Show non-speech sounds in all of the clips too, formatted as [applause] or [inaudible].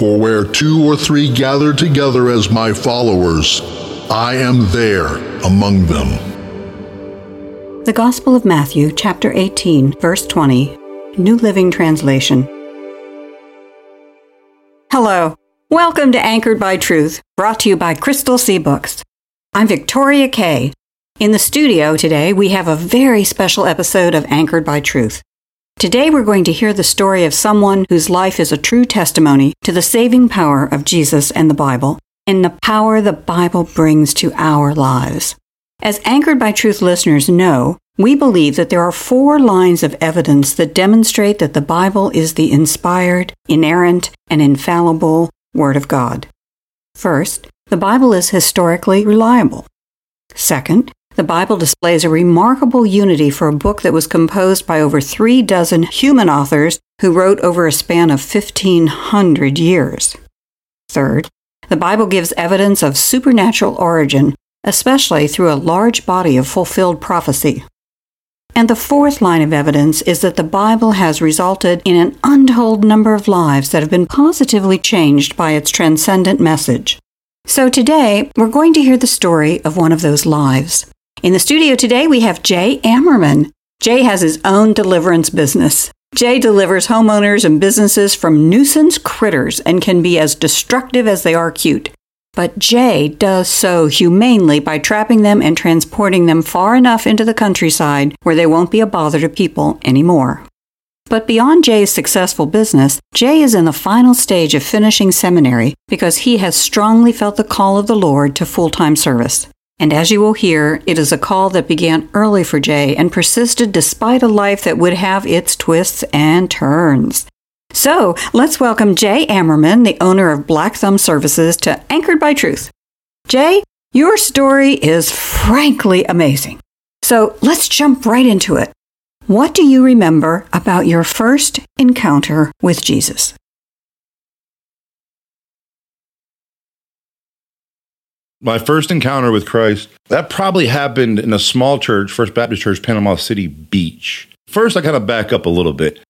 For where two or three gather together as my followers, I am there among them. The Gospel of Matthew, chapter 18, verse 20, New Living Translation. Hello. Welcome to Anchored by Truth, brought to you by Crystal Sea Books. I'm Victoria Kay. In the studio today, we have a very special episode of Anchored by Truth. Today, we're going to hear the story of someone whose life is a true testimony to the saving power of Jesus and the Bible, and the power the Bible brings to our lives. As Anchored by Truth listeners know, we believe that there are four lines of evidence that demonstrate that the Bible is the inspired, inerrant, and infallible Word of God. First, the Bible is historically reliable. Second, the Bible displays a remarkable unity for a book that was composed by over three dozen human authors who wrote over a span of 1,500 years. Third, the Bible gives evidence of supernatural origin, especially through a large body of fulfilled prophecy. And the fourth line of evidence is that the Bible has resulted in an untold number of lives that have been positively changed by its transcendent message. So today, we're going to hear the story of one of those lives. In the studio today, we have Jay Ammerman. Jay has his own deliverance business. Jay delivers homeowners and businesses from nuisance critters and can be as destructive as they are cute. But Jay does so humanely by trapping them and transporting them far enough into the countryside where they won't be a bother to people anymore. But beyond Jay's successful business, Jay is in the final stage of finishing seminary because he has strongly felt the call of the Lord to full time service. And as you will hear, it is a call that began early for Jay and persisted despite a life that would have its twists and turns. So let's welcome Jay Ammerman, the owner of Black Thumb Services, to Anchored by Truth. Jay, your story is frankly amazing. So let's jump right into it. What do you remember about your first encounter with Jesus? My first encounter with Christ, that probably happened in a small church, First Baptist Church, Panama City Beach. First, I kind of back up a little bit.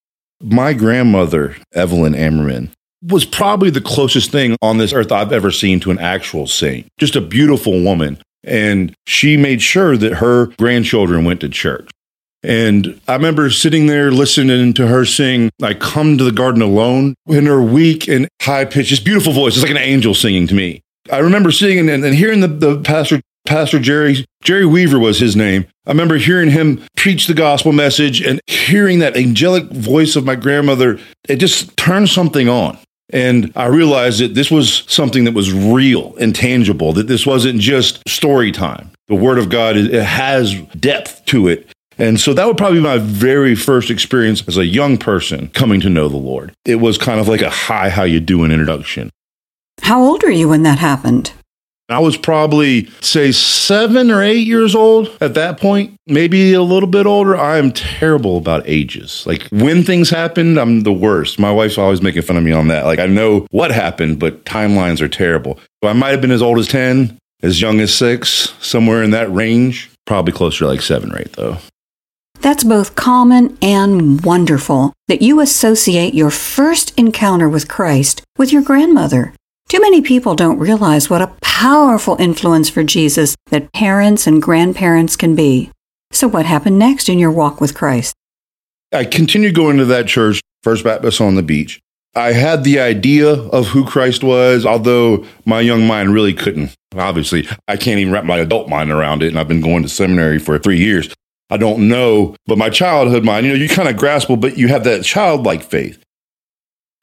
My grandmother, Evelyn Ammerman, was probably the closest thing on this earth I've ever seen to an actual saint. Just a beautiful woman. And she made sure that her grandchildren went to church. And I remember sitting there listening to her sing, I come to the garden alone in her weak and high pitched, just beautiful voice. It's like an angel singing to me. I remember seeing and, and hearing the, the pastor Pastor Jerry, Jerry Weaver was his name. I remember hearing him preach the gospel message and hearing that angelic voice of my grandmother. It just turned something on. And I realized that this was something that was real and tangible, that this wasn't just story time. The Word of God, it has depth to it. And so that would probably be my very first experience as a young person coming to know the Lord. It was kind of like a hi, how you doing introduction. How old are you when that happened? I was probably, say, seven or eight years old at that point, maybe a little bit older. I am terrible about ages. Like when things happened, I'm the worst. My wife's always making fun of me on that. Like I know what happened, but timelines are terrible. So I might have been as old as 10, as young as six, somewhere in that range. Probably closer to like seven or eight, though. That's both common and wonderful that you associate your first encounter with Christ with your grandmother. Too many people don't realize what a powerful influence for Jesus that parents and grandparents can be. So, what happened next in your walk with Christ? I continued going to that church, First Baptist on the beach. I had the idea of who Christ was, although my young mind really couldn't. Obviously, I can't even wrap my adult mind around it, and I've been going to seminary for three years. I don't know, but my childhood mind, you know, you kind of grasp, but you have that childlike faith.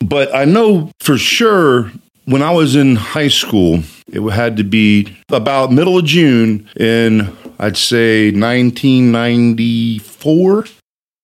But I know for sure when I was in high school, it had to be about middle of June in, I'd say, 1994.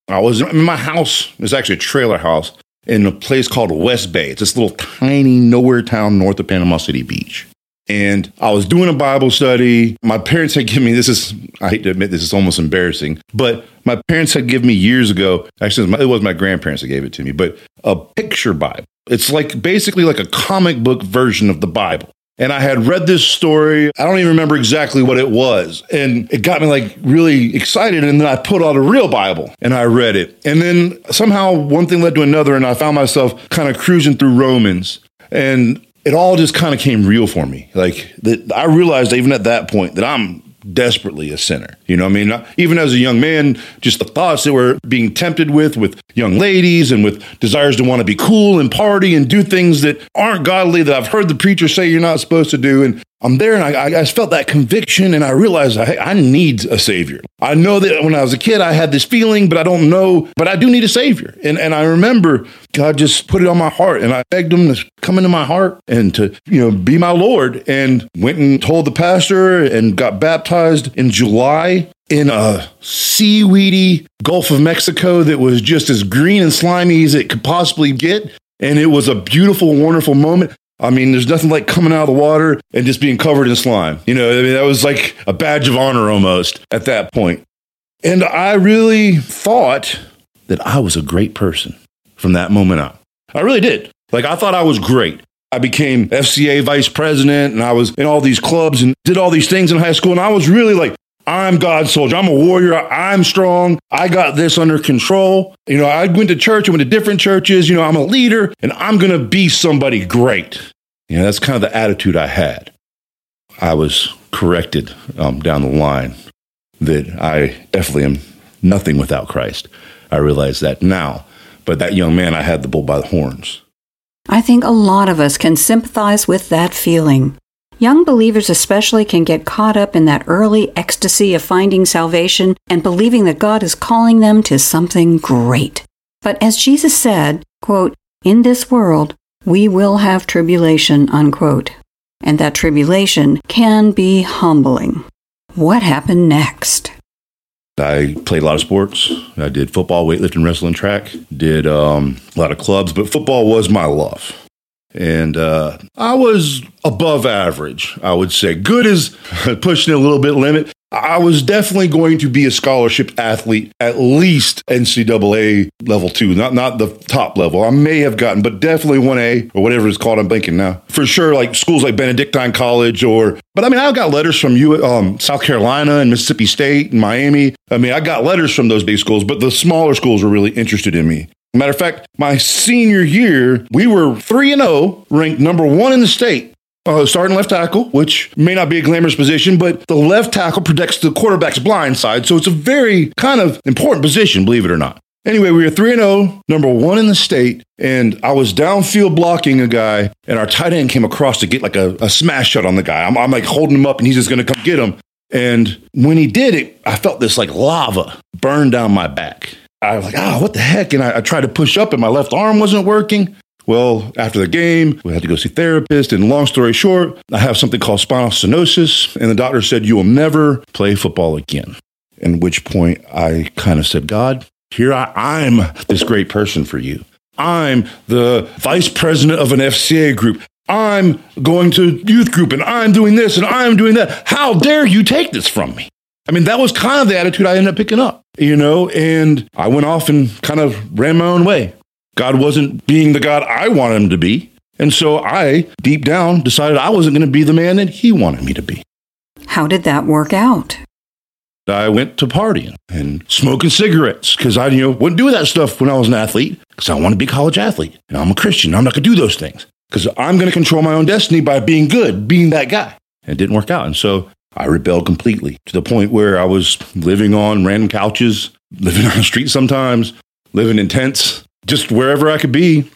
I was in my house. It's actually a trailer house. in a place called West Bay. It's this little tiny nowhere town north of Panama City Beach. And I was doing a Bible study. My parents had given me this is I hate to admit this is almost embarrassing, but my parents had given me years ago. Actually, it was my grandparents that gave it to me, but a picture Bible. It's like basically like a comic book version of the Bible. And I had read this story. I don't even remember exactly what it was. And it got me like really excited. And then I put out a real Bible and I read it. And then somehow one thing led to another. And I found myself kind of cruising through Romans. And it all just kind of came real for me. Like that I realized even at that point that I'm desperately a sinner. You know, I mean, even as a young man, just the thoughts that we're being tempted with, with young ladies and with desires to want to be cool and party and do things that aren't godly that I've heard the preacher say you're not supposed to do. And I'm there and I, I felt that conviction and I realized I, I need a savior. I know that when I was a kid, I had this feeling, but I don't know, but I do need a savior. And, and I remember God just put it on my heart and I begged him to come into my heart and to, you know, be my Lord and went and told the pastor and got baptized in July in a seaweedy Gulf of Mexico that was just as green and slimy as it could possibly get. And it was a beautiful, wonderful moment. I mean, there's nothing like coming out of the water and just being covered in slime. You know, I mean, that was like a badge of honor almost at that point. And I really thought that I was a great person from that moment on. I really did. Like, I thought I was great. I became FCA vice president and I was in all these clubs and did all these things in high school. And I was really like, I'm God's soldier. I'm a warrior. I'm strong. I got this under control. You know, I went to church. I went to different churches. You know, I'm a leader and I'm going to be somebody great. You know, that's kind of the attitude I had. I was corrected um, down the line that I definitely am nothing without Christ. I realize that now. But that young man, I had the bull by the horns. I think a lot of us can sympathize with that feeling. Young believers, especially, can get caught up in that early ecstasy of finding salvation and believing that God is calling them to something great. But as Jesus said, quote, In this world, we will have tribulation, unquote. And that tribulation can be humbling. What happened next? I played a lot of sports. I did football, weightlifting, wrestling, track, did um, a lot of clubs, but football was my love. And uh, I was above average, I would say. Good is [laughs] pushing a little bit limit. I was definitely going to be a scholarship athlete, at least NCAA level two, not not the top level. I may have gotten, but definitely one A or whatever it's called. I'm thinking now for sure, like schools like Benedictine College or. But I mean, I got letters from you, um, South Carolina and Mississippi State and Miami. I mean, I got letters from those big schools, but the smaller schools were really interested in me. Matter of fact, my senior year, we were 3 and 0, ranked number one in the state. Uh, starting left tackle, which may not be a glamorous position, but the left tackle protects the quarterback's blind side. So it's a very kind of important position, believe it or not. Anyway, we were 3 0, number one in the state, and I was downfield blocking a guy, and our tight end came across to get like a, a smash shot on the guy. I'm, I'm like holding him up, and he's just going to come get him. And when he did it, I felt this like lava burn down my back. I was like, ah, oh, what the heck? And I, I tried to push up and my left arm wasn't working. Well, after the game, we had to go see therapist. And long story short, I have something called spinal stenosis. And the doctor said, you will never play football again. At which point I kind of said, God, here I, I'm this great person for you. I'm the vice president of an FCA group. I'm going to youth group and I'm doing this and I'm doing that. How dare you take this from me? I mean, that was kind of the attitude I ended up picking up, you know, and I went off and kind of ran my own way. God wasn't being the God I wanted him to be. And so I, deep down, decided I wasn't going to be the man that he wanted me to be. How did that work out? I went to partying and smoking cigarettes because I, you know, wouldn't do that stuff when I was an athlete because I want to be a college athlete. And I'm a Christian. I'm not going to do those things because I'm going to control my own destiny by being good, being that guy. And it didn't work out. And so I rebelled completely to the point where I was living on random couches, living [laughs] on the street sometimes, living in tents, just wherever I could be.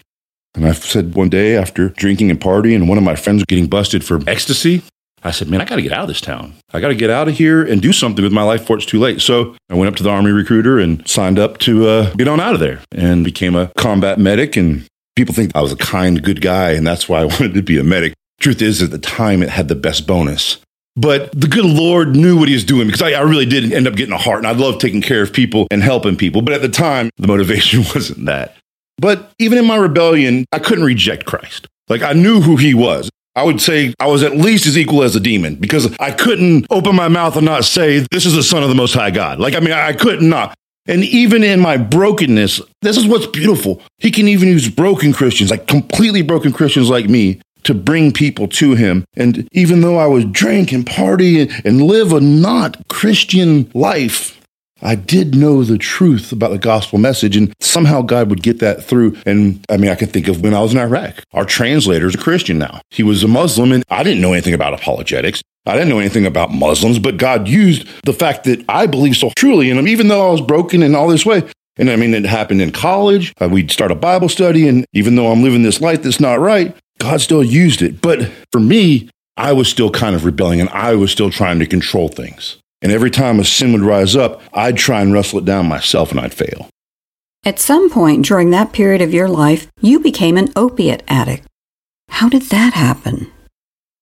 And I said one day after drinking and partying, and one of my friends getting busted for ecstasy, I said, man, I got to get out of this town. I got to get out of here and do something with my life before it's too late. So I went up to the Army recruiter and signed up to uh, get on out of there and became a combat medic. And people think I was a kind, good guy, and that's why I [laughs] wanted to be a medic. Truth is, at the time, it had the best bonus. But the good Lord knew what he was doing because I, I, really did end up getting a heart and I love taking care of people and helping people. But at the time, the motivation [laughs] wasn't that. But even in my rebellion, I couldn't reject Christ. Like I knew who he was. I would say I was at least as equal as a demon because I couldn't open my mouth and not say, This is the Son of the Most High God. Like, I mean, I could not. And even in my brokenness, this is what's beautiful. He can even use broken Christians, like completely broken Christians like me, to bring people to him. And even though I would drink and party and, live a not Christian life, I did know the truth about the gospel message, and somehow God would get that through. And I mean, I can think of when I was in Iraq. Our translator is a Christian now. He was a Muslim, and I didn't know anything about apologetics. I didn't know anything about Muslims, but God used the fact that I believe so truly in Him, even though I was broken in all this way. And I mean, it happened in college. Uh, we'd start a Bible study, and even though I'm living this life that's not right, God still used it. But for me, I was still kind of rebelling, and I was still trying to control things. And every time a sin would rise up, I'd try and wrestle it down myself and I'd fail. At some point during that period of your life, you became an opiate addict. How did that happen?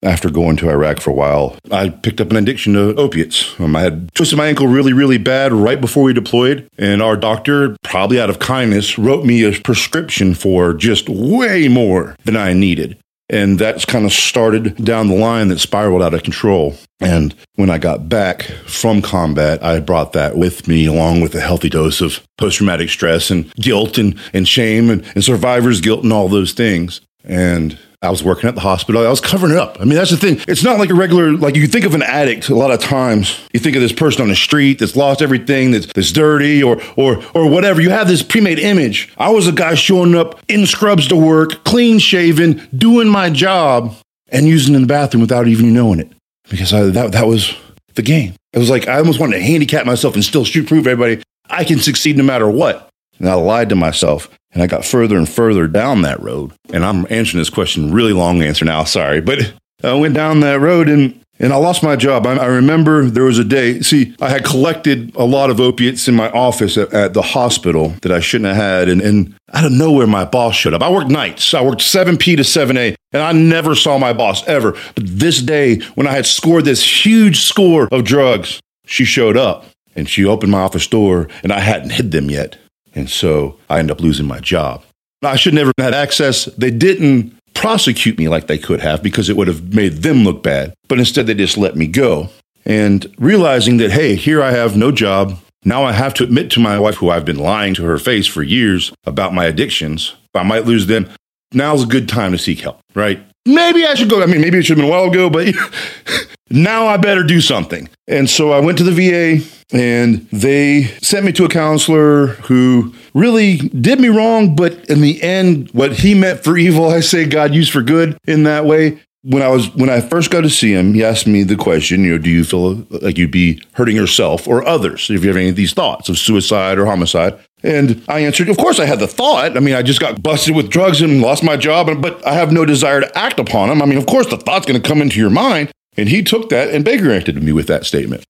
After going to Iraq for a while, I picked up an addiction to opiates. Um, I had twisted my ankle really, really bad right before we deployed, and our doctor, probably out of kindness, wrote me a prescription for just way more than I needed. And that's kind of started down the line that spiraled out of control. And when I got back from combat, I brought that with me along with a healthy dose of post traumatic stress and guilt and, and shame and, and survivor's guilt and all those things. And I was working at the hospital. I was covering it up. I mean, that's the thing. It's not like a regular, like you think of an addict a lot of times. You think of this person on the street that's lost everything, that's, that's dirty or, or, or whatever. You have this pre made image. I was a guy showing up in scrubs to work, clean shaven, doing my job, and using in the bathroom without even knowing it because I, that, that was the game. It was like I almost wanted to handicap myself and still shoot prove everybody I can succeed no matter what. And I lied to myself. And I got further and further down that road. And I'm answering this question really long answer now, sorry. But I went down that road and and I lost my job. I, I, remember there was a day. See, I had collected a lot of opiates in my office at, at, the hospital that I shouldn't have had. And, and out of nowhere, my boss showed up. I worked nights. I worked 7P to 7A, and I never saw my boss ever. But this day, when I had scored this huge score of drugs, she showed up and she opened my office door, and I hadn't hid them yet. And so I ended up losing my job. I should never have had access. They didn't prosecute me like they could have because it would have made them look bad. But instead, they just let me go. And realizing that, hey, here I have no job. Now I have to admit to my wife, who I've been lying to her face for years about my addictions. I might lose them. Now's a good time to seek help, right? Maybe I should go. I mean, maybe it should have been a while ago, but [laughs] now I better do something. And so I went to the VA and they sent me to a counselor who really did me wrong, but in the end, what he meant for [laughs] evil, I say God used for good in that way. When I was when I first got to see him, he asked me the question, you know, do you feel like you'd be hurting yourself or others if you have any of these thoughts of suicide or homicide? And I answered, of course I had the thought. I mean, I just got busted with drugs and lost my job, but I have no desire to act upon them. I mean, of course the thought's going to come into your mind. And he took that and Baker acted me with that statement.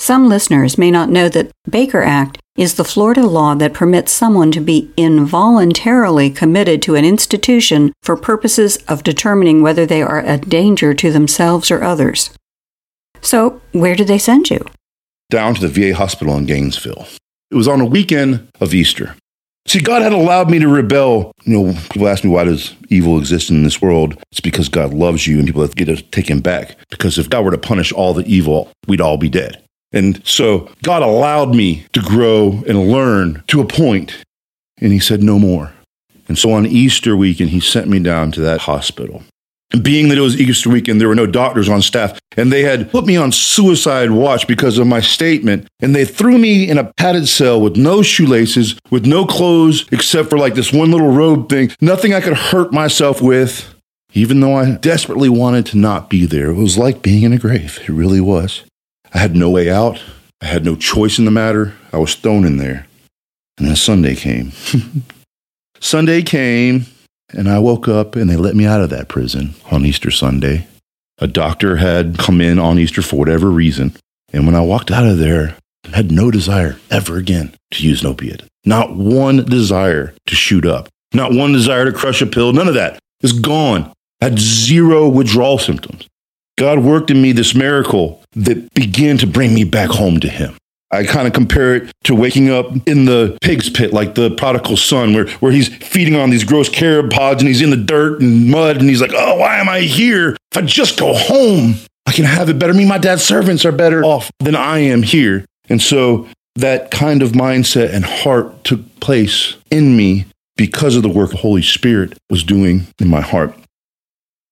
Some listeners may not know that Baker Act is the Florida law that permits someone to be involuntarily committed to an institution for purposes of determining whether they are a danger to themselves or others. So, where did they send you? Down to the VA hospital in Gainesville. It was on a weekend of Easter. See, God had allowed me to rebel. You know, people ask me why does evil exist in this world? It's because God loves you and people have to get to take back. Because if God were to punish all the evil, we'd all be dead. And so God allowed me to grow and learn to a point, and He said, no more. And so on Easter weekend, He sent me down to that hospital. And being that it was Easter weekend, there were no doctors on staff, and they had put me on suicide watch because of my statement. And they threw me in a padded cell with no shoelaces, with no clothes except for like this one little robe thing, nothing I could hurt myself with. Even though I desperately wanted to not be there, it was like being in a grave. It really was. I had no way out. I had no choice in the matter. I was thrown in there. And then Sunday came. [laughs] Sunday came, and I woke up and they let me out of that prison on Easter Sunday. A doctor had come in on Easter for whatever reason. And when I walked out of there, I had no desire ever again to use an opiate. Not one desire to shoot up. Not one desire to crush a pill. None of that. It's gone. I had zero withdrawal symptoms. God worked in me this miracle that began to bring me back home to Him. I kind of compare it to waking up in the pig's pit, like the prodigal son, where, where he's feeding on these gross carob pods and he's in the dirt and mud and he's like, oh, why am I here? If I just go home, I can have it better. Me, my dad's servants are better off than I am here. And so that kind of mindset and heart took place in me because of the work the Holy Spirit was doing in my heart.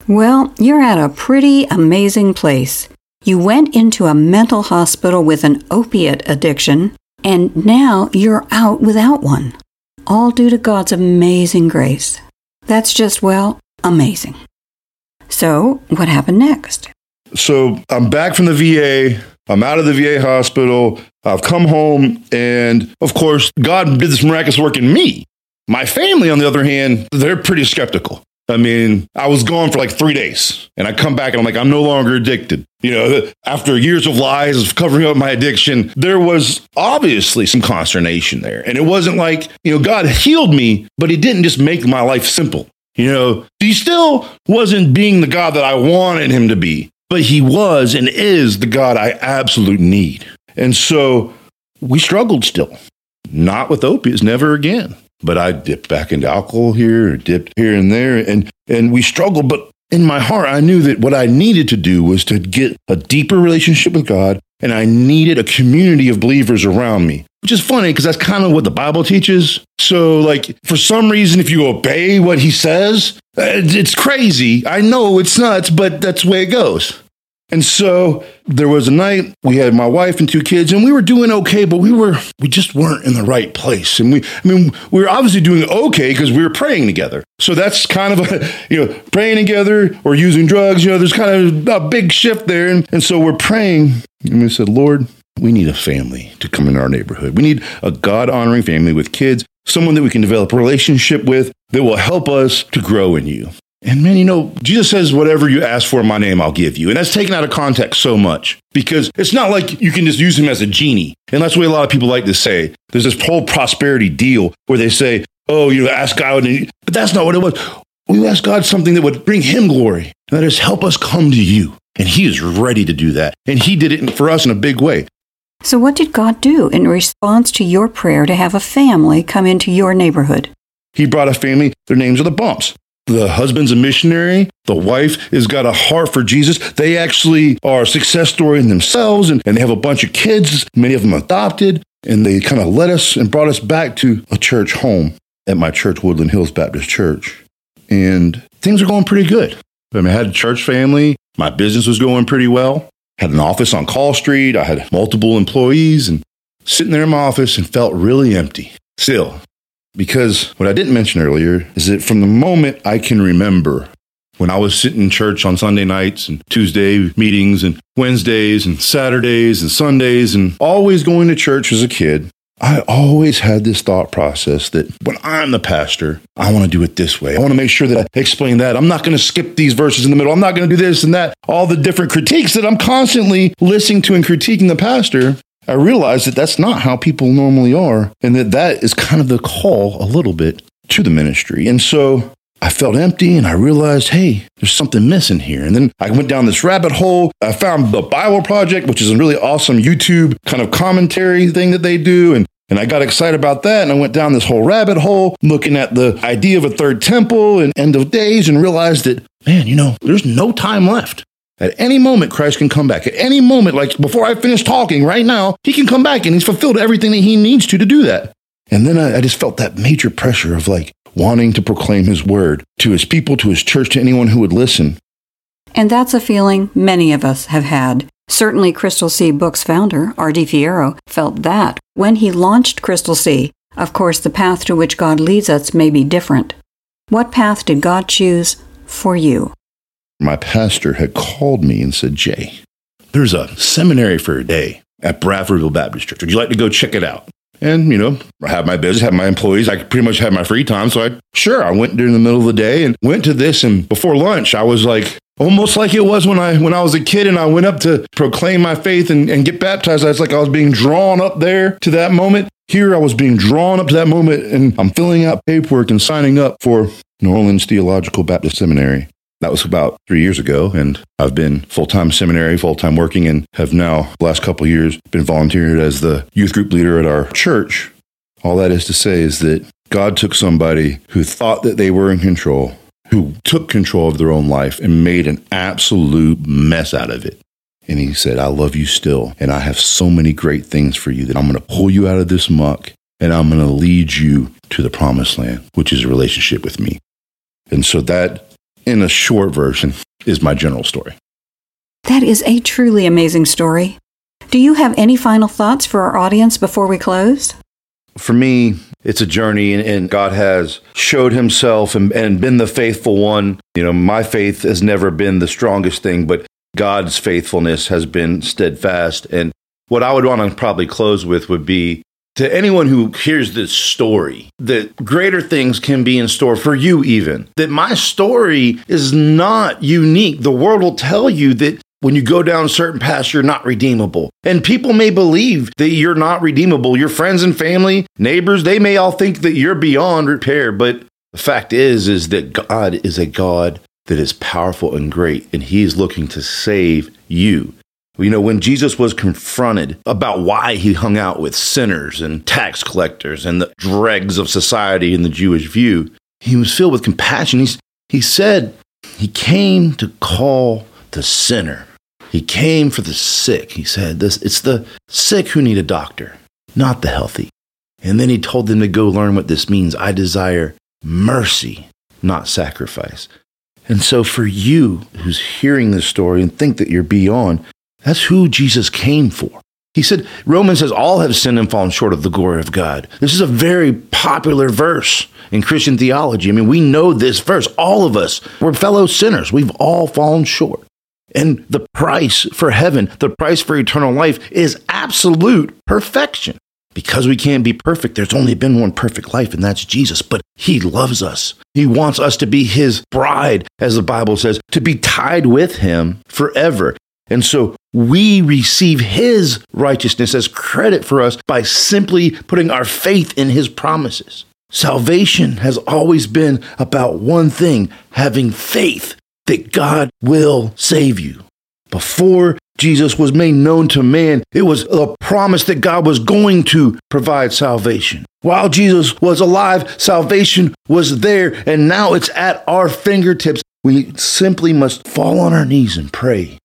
Well, you're at a pretty amazing place. You went into a mental hospital with an opiate addiction, and now you're out without one. All due to God's amazing grace. That's just, well, amazing. So, what happened next? So, I'm back from the VA. I'm out of the VA hospital. I've come home, and of course, God did this miraculous work in me. My family, on the other hand, they're pretty skeptical. I mean, I was gone for like three days and I come back and I'm like, I'm no longer addicted. You know, after years of lies, of covering up my addiction, there was obviously some consternation there. And it wasn't like, you know, God healed me, but he didn't just make my life simple. You know, he still wasn't being the God that I wanted him to be, but he was and is the God I absolutely need. And so we struggled still, not with opiates, never again. But I dipped back into alcohol here, dipped here and there, and and we struggled. But in my heart, I knew that what I needed to do was to get a deeper relationship with God, and I needed a community of believers around me. Which is funny because that's kind of what the Bible teaches. So, like, for some reason, if you obey what he says, eh, it's crazy. I know it's nuts, but that's the way it goes. And so there was a night we had my wife and two kids and we were doing okay, but we were, we just weren't in the right place. And we, I mean, we were obviously doing okay because we were praying together. So that's kind of a, [laughs] you know, praying together or using drugs, you know, there's kind of a big shift there. And, and so we're praying and we said, Lord, we need a family to come in our neighborhood. We need a God honoring family with kids, someone that we can develop a relationship with that will help us to grow in you. And man, you know, Jesus says, whatever you ask for in my name, I'll give you. And that's taken out of context so much because it's not like you can just use him as a genie. And that's what a lot of people like to say. There's this whole prosperity deal where they say, oh, you ask God, but that's not what it was. We ask God something that would bring him glory. And that is help us come to you. And he is ready to do that. And he did it for us in a big way. So, what did God do in response to your prayer to have a family come into your neighborhood? He brought a family, their names are the Bumps. The husband's a missionary. The wife has got a heart for Jesus. They actually are a success story in themselves and, and they have a bunch of kids, many of them adopted. And they kind of led us and brought us back to a church home at my church, Woodland Hills Baptist Church. And things are going pretty good. I mean, I had a church family. My business was going pretty well. Had an office on Call Street. I had multiple employees and sitting there in my office and felt really empty. Still, because what I didn't mention earlier is that from the moment I can remember, when I was sitting in church on Sunday nights and Tuesday meetings and Wednesdays and Saturdays and Sundays and always going to church as a kid, I always had this thought process that when I'm the pastor, I want to do it this way. I want to make sure that I explain that. I'm not going to skip these verses in the middle. I'm not going to do this and that. All the different critiques that I'm constantly listening to and critiquing the pastor. I realized that that's not how people normally are, and that that is kind of the call a little bit to the ministry. And so I felt empty and I realized, hey, there's something missing here. And then I went down this rabbit hole. I found the Bible Project, which is a really awesome YouTube kind of commentary thing that they do. And and I got excited about that. And I went down this whole rabbit hole looking at the idea of a third temple and end of days and realized that, man, you know, there's no time left. At any moment, Christ can come back. At any moment, like before I finish talking right now, he can come back and he's fulfilled everything that he needs to to do that. And then I, I, just felt that major pressure of like wanting to proclaim his word to his people, to his church, to anyone who would listen. And that's a feeling many of us have had. Certainly, Crystal Sea Books founder, R.D. Fierro, felt that when he launched Crystal Sea. Of course, the path to which God leads us may be different. What path did God choose for you? My pastor had called me and said, Jay, there's a seminary for a day at Bradfordville Baptist Church. Would you like to go check it out? And, you know, I have my business, have my employees. I pretty much have my free time. So I, sure, I went during the middle of the day and went to this. And before lunch, I was like, almost like it was when I, when I was a kid and I went up to proclaim my faith and, and get baptized. I was like, I was being drawn up there to that moment. Here I was being drawn up to that moment and I'm filling out paperwork and signing up for New Orleans Theological Baptist Seminary. That was about three years ago, and I've been full time seminary, full time working, and have now, the last couple years, been volunteered as the youth group leader at our church. All that is to say is that God took somebody who thought that they were in control, who took control of their own life, and made an absolute mess out of it. And he said, I love you still, and I have so many great things for you that I'm going to pull you out of this muck and I'm going to lead you to the promised land, which is a relationship with me. And so that in a short version, is my general story. That is a truly amazing story. Do you have any final thoughts for our audience before we close? For me, it's a journey, and, God has showed himself and, and been the faithful one. You know, my faith has never been the strongest thing, but God's faithfulness has been steadfast. And what I would want to probably close with would be to anyone who hears this story that greater things can be in store for you, even. That my story is not unique. The world will tell you that when you go down certain paths, you're not redeemable. And people may believe that you're not redeemable. Your friends and family, neighbors, they may all think that you're beyond repair. But the fact is, is that God is a God that is powerful and great, and He is looking to save you. You know, when Jesus was confronted about why he hung out with sinners and tax collectors and the dregs of society in the Jewish view, he was filled with compassion. He's, he said he came to call the sinner. He came for the sick. He said, this, It's the sick who need a doctor, not the healthy. And then he told them to go learn what this means. I desire mercy, not sacrifice. And so, for you who's hearing this story and think that you're beyond, that's who Jesus came for. He said, Romans says, all have sinned and fallen short of the glory of God. This is a very popular verse in Christian theology. I mean, we know this verse. All of us, we're fellow sinners. We've all fallen short. And the price for heaven, the price for eternal life is absolute perfection. Because we can't be perfect, there's only been one perfect life, and that's Jesus. But He loves us. He wants us to be His bride, as the Bible says, to be tied with Him forever. And so we receive his righteousness as credit for us by simply putting our faith in his promises. Salvation has always been about one thing having faith that God will save you. Before Jesus was made known to man, it was a promise that God was going to provide salvation. While Jesus was alive, salvation was there, and now it's at our fingertips. We simply must fall on our knees and pray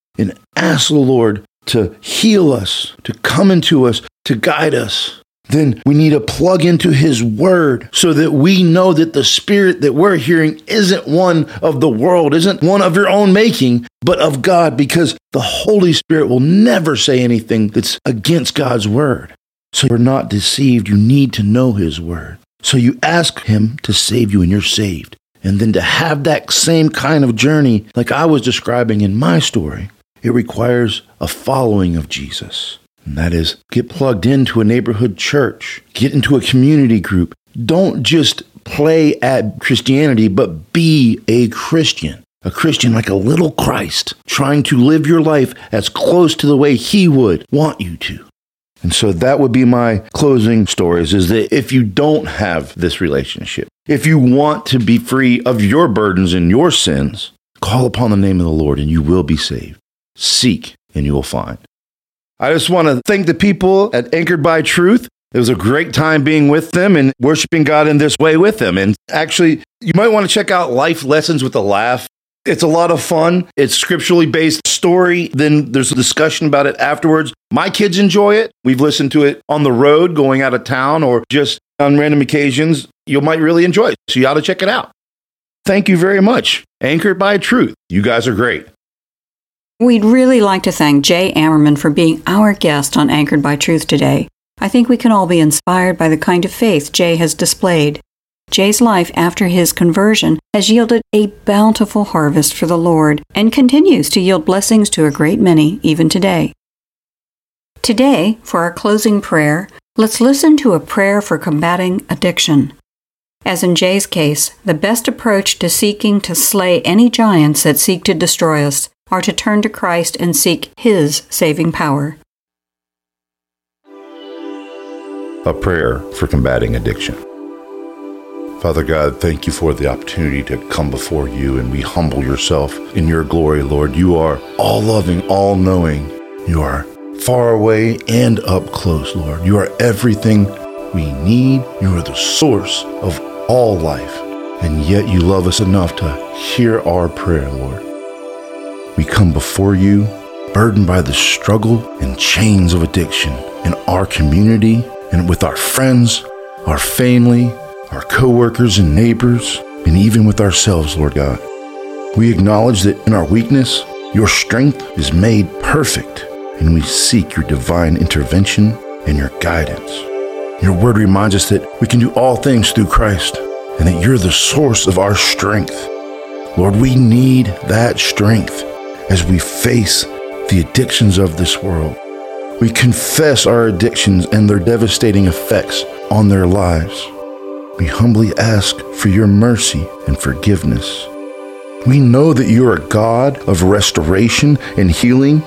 ask the Lord to heal us, to come into us, to guide us, then we need to plug into His Word so that we know that the Spirit that we're hearing isn't one of the world, isn't one of your own making, but of God, because the Holy Spirit will never say anything that's against God's Word. So you're not deceived. You need to know His Word. So you ask Him to save you, and you're saved. And then to have that same kind of journey, like I was describing in my story, it requires a following of Jesus. And that is get plugged into a neighborhood church, get into a community group. Don't just play at Christianity, but be a Christian. A Christian like a little Christ, trying to live your life as close to the way He would want you to. And so that would be my closing stories is that if you don't have this relationship, if you want to be free of your burdens and your sins, call upon the name of the Lord and you will be saved. Seek and you will find. I just want to thank the people at Anchored by Truth. It was a great time being with them and worshiping God in this way with them. And actually, you might want to check out Life Lessons with a Laugh. It's a lot of fun. It's scripturally based story. Then there's a discussion about it afterwards. My kids enjoy it. We've listened to it on the road, going out of town, or just on random occasions. You might really enjoy it. So you ought to check it out. Thank you very much. Anchored by Truth. You guys are great. We'd really like to thank Jay Ammerman for being our guest on Anchored by Truth today. I think we can all be inspired by the kind of faith Jay has displayed. Jay's life after his conversion has yielded a bountiful harvest for the Lord and continues to yield blessings to a great many even today. Today, for our closing prayer, let's listen to a prayer for combating addiction. As in Jay's case, the best approach to seeking to slay any giants that seek to destroy us are to turn to Christ and seek His saving power. A prayer for combating addiction. Father God, thank you for the opportunity to come before you and we humble yourself in your glory, Lord. You are all loving, all knowing. You are far away and up close, Lord. You are everything we need. You are the source of all life. And yet you love us enough to hear our prayer, Lord. We come before you, burdened by the struggle and chains of addiction in our community and with our friends, our family, our coworkers and neighbors, and even with ourselves, Lord God. We acknowledge that in our weakness, your strength is made perfect, and we seek your divine intervention and your guidance. Your word reminds us that we can do all things through Christ, and that you're the source of our strength. Lord, we need that strength as we face the addictions of this world. We confess our addictions and their devastating effects on their lives we humbly ask for your mercy and forgiveness. We know that you are a God of restoration and healing.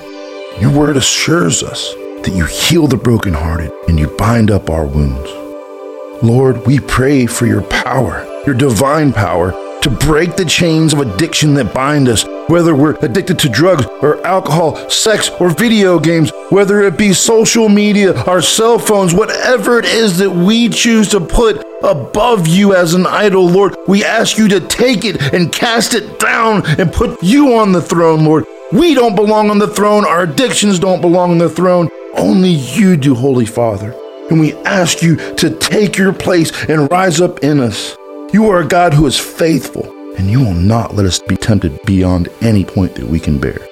Your word assures us that you heal the brokenhearted and you bind up our wounds. Lord, we pray for your power, your divine power, to break the chains of addiction that bind us, whether we're addicted to drugs or alcohol, sex or video games, whether it be social media, our cell phones, whatever it is that we choose to put above you as an idol, Lord. We ask you to take it and cast it down and put you on the throne, Lord. We don't belong on the throne. Our addictions don't belong on the throne. Only you do, Holy Father. And we ask you to take your place and rise up in us. You are a God who is faithful, and you will not let us be tempted beyond any point that we can bear.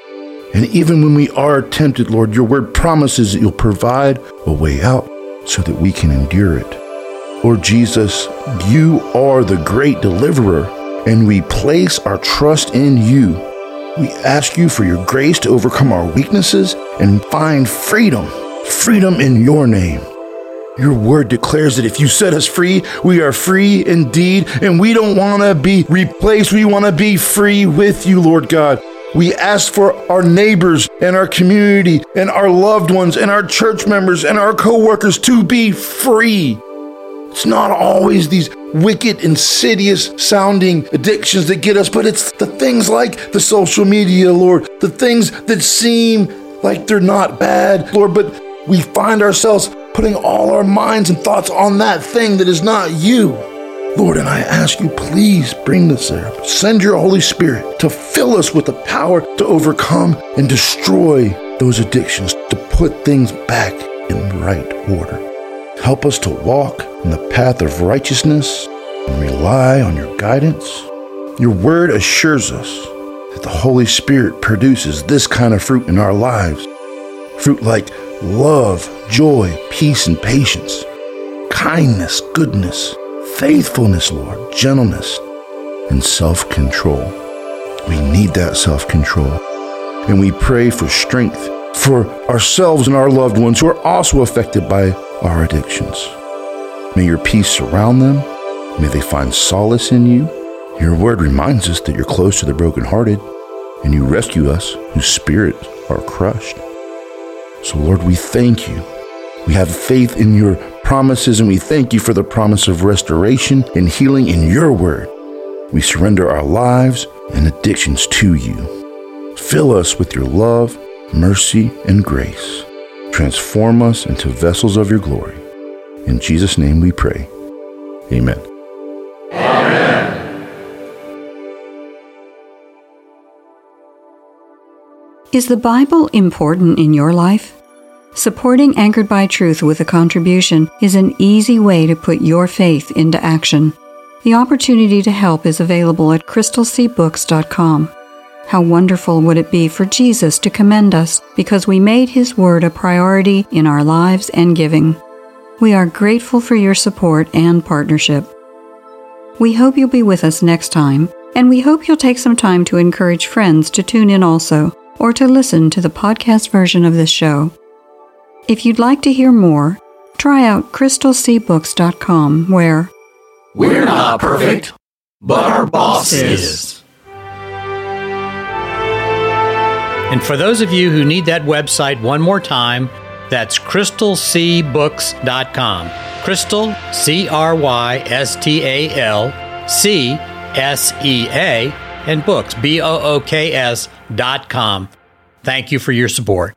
And even when we are tempted, Lord, your word promises that you'll provide a way out so that we can endure it. Lord Jesus, you are the great deliverer, and we place our trust in you. We ask you for your grace to overcome our weaknesses and find freedom, freedom in your name. Your word declares that if you set us free, we are free indeed, and we don't want to be replaced. We want to be free with you, Lord God. We ask for our neighbors and our community and our loved ones and our church members and our coworkers to be free. It's not always these wicked, insidious sounding addictions that get us, but it's the things like the social media, Lord, the things that seem like they're not bad, Lord, but we find ourselves putting all our minds and thoughts on that thing that is not you. Lord, and I ask you, please bring this there. Send your Holy Spirit to fill us with the power to overcome and destroy those addictions, to put things back in right order. Help us to walk in the path of righteousness and rely on your guidance. Your word assures us that the Holy Spirit produces this kind of fruit in our lives fruit like love, joy, peace, and patience, kindness, goodness, faithfulness, Lord, gentleness, and self control. We need that self control. And we pray for strength for ourselves and our loved ones who are also affected by our addictions. May your peace surround them. May they find solace in you. Your word reminds us that you're close to the brokenhearted and you rescue us whose spirits are crushed. So, Lord, we thank you. We have faith in your promises and we thank you for the promise of restoration and healing in your word. We surrender our lives and addictions to you. Fill us with your love, mercy, and grace. Transform us into vessels of your glory. In Jesus' name we pray. Amen. Amen. Is the Bible important in your life? Supporting Anchored by Truth with a contribution is an easy way to put your faith into action. The opportunity to help is available at crystalseabooks.com. How wonderful would it be for Jesus to commend us because we made His Word a priority in our lives and giving? We are grateful for your support and partnership. We hope you'll be with us next time, and we hope you'll take some time to encourage friends to tune in also, or to listen to the podcast version of this show. If you'd like to hear more, try out crystalseabooks.com, where We're not perfect, but our boss is. And for those of you who need that website one more time, That's crystalseabooks.com. Crystal, C R Y S T A L, C S E A, and books, B O O K S dot com. Thank you for your support.